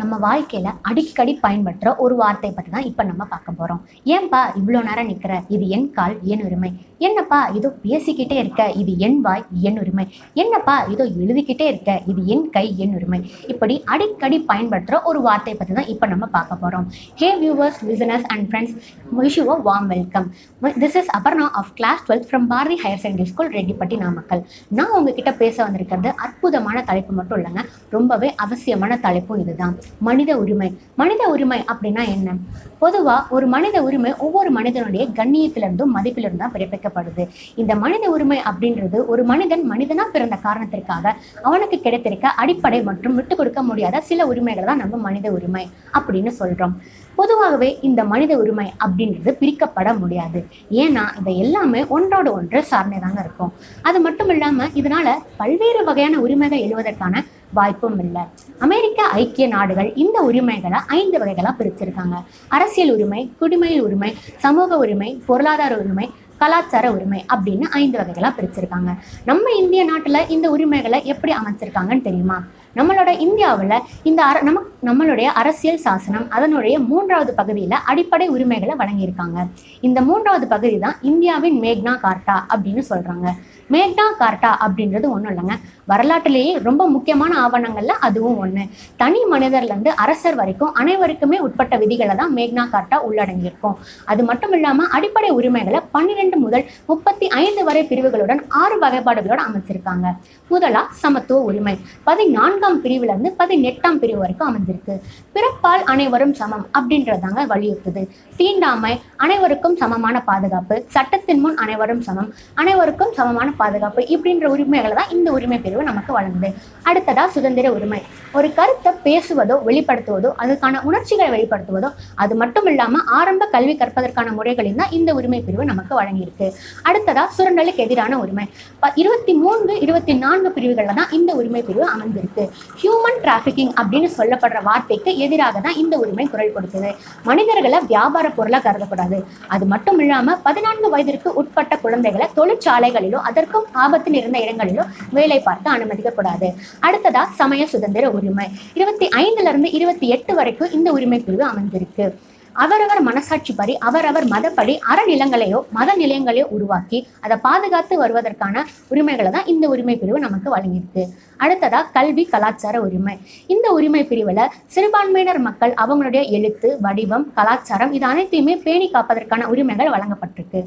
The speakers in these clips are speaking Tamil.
நம்ம வாழ்க்கையில அடிக்கடி பயன்படுற ஒரு வார்த்தை பத்தி தான் இப்ப நம்ம பார்க்க போறோம். ஏன்பா இவ்வளோ நேரம் நிக்கிற? இது என் கால் என் உரிமை. என்னப்பா இதோ பேசிக்கிட்டே இருக்க? இது என் வாய் என் உரிமை. என்னப்பா இதோ எழுதிக்கிட்டே இருக்க? இது என் கை என் உரிமை. இப்படி அடிக்கடி பயன்படுத்துற ஒரு வார்த்தை பத்தி தான் இப்ப நம்ம பார்க்க போறோம். Hey viewers listeners and friends wish you warm welcome this is Aparna of class twelfth from Bharathi higher secondary school Reddipatti Namakkal நான் உங்ககிட்ட பேச வந்திருக்கிறது அற்புதமான தலைப்பு மட்டும் இல்லைங்க. ரொம்பவே அவசியமான தலைப்பும் இதுதான். மனித உரிமை. மனித உரிமை அப்படின்னா என்ன? பொதுவா ஒரு மனித உரிமை ஒவ்வொரு மனிதனுடைய கண்ணியத்திலிருந்தும் மதிப்பிலிருந்தும் தான் பிறப்பிக்கப்படுது. இந்த மனித உரிமை அப்படின்றது ஒரு மனிதன் மனிதனா பிறந்த காரணத்திற்காக அவனுக்கு கிடைத்திருக்க அடிப்படை மற்றும் விட்டு கொடுக்க முடியாத சில உரிமைகளை தான் நம்ம மனித உரிமை அப்படின்னு சொல்றோம். பொதுவாகவே இந்த மனித உரிமை அப்படின்றது பிரிக்கப்பட முடியாது. ஏன்னா இதை எல்லாமே ஒன்றோடு ஒன்று சார்ந்தே தாங்க இருக்கும். அது மட்டும் இல்லாம இதனால பல்வேறு வகையான உரிமைகள் எழுவதற்கான வாய்ப்பும் இல்லை அமெரிக்க ஐக்கிய நாடுகள் இந்த உரிமைகளை ஐந்து வகைகளா பிரிச்சிருக்காங்க. அரசியல் உரிமை குடிமையில் உரிமை சமூக உரிமை பொருளாதார உரிமை கலாச்சார உரிமை அப்படின்னு ஐந்து வகைகளா பிரிச்சிருக்காங்க. நம்ம இந்திய நாட்டுல இந்த உரிமைகளை எப்படி அமைச்சிருக்காங்கன்னு தெரியுமா? நம்மளோட இந்தியாவில் இந்த அர நம்ம நம்மளுடைய அரசியல் சாசனம் அதனுடைய மூன்றாவது பகுதியில் அடிப்படை உரிமைகளை வழங்கியிருக்காங்க. இந்த மூன்றாவது பகுதி தான் இந்தியாவின் மேக்னா கார்ட்டா அப்படின்னு சொல்கிறாங்க மேக்னா கார்ட்டா அப்படின்றது ஒன்றும் இல்லைங்க. வரலாற்றிலேயே ரொம்ப முக்கியமான ஆவணங்கள்ல அதுவும் ஒன்று தனி மனிதர்ல இருந்து அரசர் வரைக்கும் அனைவருக்குமே உட்பட்ட விதிகளை தான் மேக்னா கார்ட்டா உள்ளடங்கியிருக்கும். அது மட்டும் இல்லாம அடிப்படை உரிமைகளை பன்னிரெண்டு முதல் முப்பத்தி ஐந்து வரை பிரிவுகளுடன் ஆறு வகைப்பாடுகளோட அமைச்சிருக்காங்க. முதலா சமத்துவ உரிமை. நான்காம் பிரிவுல இருந்து பதினெட்டாம் பிரிவு வரைக்கும் அமைஞ்சிருக்கு. பிறப்பால் அனைவரும் சமம் அப்படின்றதாங்க வலியுறுத்துது. தீண்டாமை அனைவருக்கும் சமமான பாதுகாப்பு சட்டத்தின் முன் அனைவரும் சமம் அனைவருக்கும் சமமான பாதுகாப்பு இப்படின்ற உரிமைகளை தான் இந்த உரிமை பிரிவு நமக்கு வழங்குது. அடுத்ததா சுதந்திர உரிமை. ஒரு கருத்தை பேசுவதோ வெளிப்படுத்துவதோ அதுக்கான உணர்ச்சிகளை வெளிப்படுத்துவதோ அது மட்டும் இல்லாம ஆரம்ப கல்வி கற்பதற்கான முறைகளில் தான் இந்த உரிமை பிரிவு நமக்கு வழங்கியிருக்கு. அடுத்ததா சுரண்டலுக்கு எதிரான உரிமை. இருபத்தி மூன்று இருபத்தி நான்கு பிரிவுகள்ல தான் இந்த உரிமை பிரிவு அமைந்திருக்கு ஹியூமன் டிராஃபிக்கிங் அப்படின்னு சொல்லப்படுற வார்த்தைக்கு எதிராக தான் இந்த உரிமை குரல் கொடுத்தது. மனிதர்களை வியாபார பொருளா கருதக்கூடாது. அது மட்டும் இல்லாம பதினான்கு வயதிற்கு உட்பட்ட குழந்தைகளை தொழிற்சாலைகளிலோ அதற்கும் ஆபத்து நிறைந்த இடங்களிலோ வேலை பார்க்க அனுமதிக்க கூடாது அடுத்ததா சமய சுதந்திர உரிமை. இருபத்தி ஐந்துல இருந்து இருபத்தி எட்டு வரைக்கும் இந்த உரிமை பிரிவு அமைந்திருக்கு. அவரவர் மனசாட்சி படி அவரவர் மதப்படி அறநிலங்களையோ மத நிலையங்களையோ உருவாக்கி அதை பாதுகாத்து வருவதற்கான உரிமைகளை தான் இந்த உரிமை பிரிவு நமக்கு வழங்கியிருக்கு. அடுத்ததா கல்வி கலாச்சார உரிமை. இந்த உரிமை பிரிவுல சிறுபான்மையினர் மக்கள் அவங்களுடைய எழுத்து வடிவம் கலாச்சாரம் இது அனைத்தையுமே பேணி காப்பதற்கான உரிமைகள் வழங்கப்பட்டிருக்கு.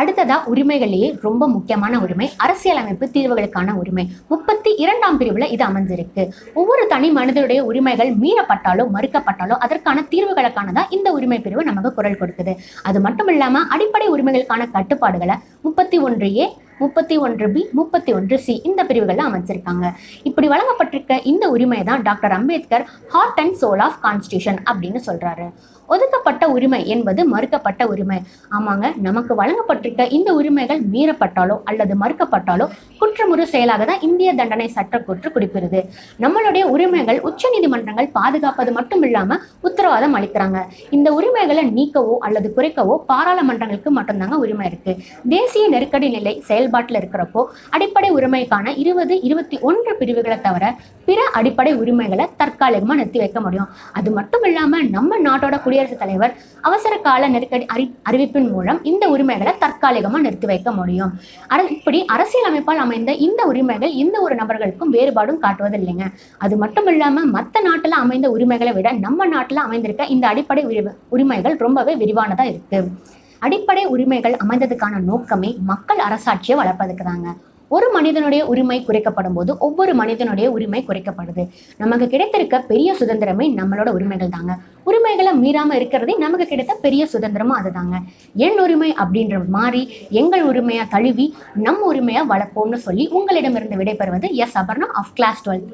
அடுத்ததா உரிமைகளிலேயே ரொம்ப முக்கியமான உரிமை அரசியலமைப்பு தீர்வுகளுக்கான உரிமை. முப்பத்தி இரண்டாம் பிரிவுல இது அமைஞ்சிருக்கு. ஒவ்வொரு தனி மனிதனுடைய உரிமைகள் மீறப்பட்டாலோ மறுக்கப்பட்டாலோ அதற்கான தீர்வுகளுக்கானதான் இந்த உரிமை பிரிவு நமக்கு குரல் கொடுக்குது அது மட்டும் இல்லாம அடிப்படை உரிமைகளுக்கான கட்டுப்பாடுகளை முப்பத்தி ஒன்று ஏ முப்பத்தி ஒன்று பி முப்பத்தி ஒன்று சி இந்த பிரிவுகளில் அமைச்சிருக்காங்க. இப்படி வழங்கப்பட்டிருக்க இந்த உரிமை தான் doctor Ambedkar heart and soul of constitution அப்படின்னு சொல்றாரு. ஒதுக்கப்பட்ட உரிமை என்பது மறுக்கப்பட்ட உரிமை. ஆமாங்க நமக்கு வழங்கப்பட்டிருக்க இந்த உரிமைகள் மீறப்பட்டாலோ அல்லது மறுக்கப்பட்டாலோ குற்றமுறு செயலாக தான் இந்திய தண்டனை சட்டக்கூற்று குறிப்பிடுது. நம்மளுடைய உரிமைகள் உச்சநீதிமன்றங்கள் பாதுகாப்பது மட்டும் இல்லாம உத்தரவாதம் அளிக்கிறாங்க. இந்த உரிமைகளை நீக்கவோ அல்லது குறைக்கவோ பாராளுமன்றங்களுக்கு மட்டும்தாங்க உரிமை இருக்கு. தேசிய நெருக்கடி நிலை செயல்பாட்டில் இருக்கிறப்போ அடிப்படை உரிமைக்கான இருபது இருபத்தி ஒன்று பிரிவுகளை தவிர பிற அடிப்படை உரிமைகளை தற்காலிகமா நிறுத்தி வைக்க முடியும். அது மட்டும் இல்லாம நம்ம நாட்டோட குடியரசுத் தலைவர் அவசர கால நெருக்கடி அறி அறிவிப்பின் மூலம் இந்த உரிமைகளை தற்காலிகமாக நிறுத்தி வைக்க முடியும். இப்படி அரசியல் அமைப்பால் அமைந்த இந்த உரிமைகள் இந்த ஒரு நபர்களுக்கும் வேறுபாடும் காட்டுவதில்லைங்க. அது மட்டும் இல்லாமல் மற்ற நாட்டில் அமைந்த உரிமைகளை விட நம்ம நாட்டில் அமைந்திருக்க இந்த அடிப்படை உரிமைகள் ரொம்பவே விரிவானதாக இருக்கு. அடிப்படை உரிமைகள் அமைந்ததுக்கான நோக்கமே மக்கள் அரசாட்சியை வளர்ப்பதுக்கு தாங்க ஒரு மனிதனுடைய உரிமை குறைக்கப்படும் போது ஒவ்வொரு மனிதனுடைய உரிமை குறைக்கப்படுது. நமக்கு கிடைத்திருக்க பெரிய சுதந்திரமே நம்மளோட உரிமைகள் தாங்க. உரிமைகளை மீறாம இருக்கிறதே நமக்கு கிடைத்த பெரிய சுதந்திரமும் அதுதாங்க. என் உரிமை அப்படின்ற மாறி எங்கள் உரிமையா தழுவி நம் உரிமையா வளர்ப்போம்னு சொல்லி உங்களிடமிருந்து விடைபெறுவது S Aparna of class twelfth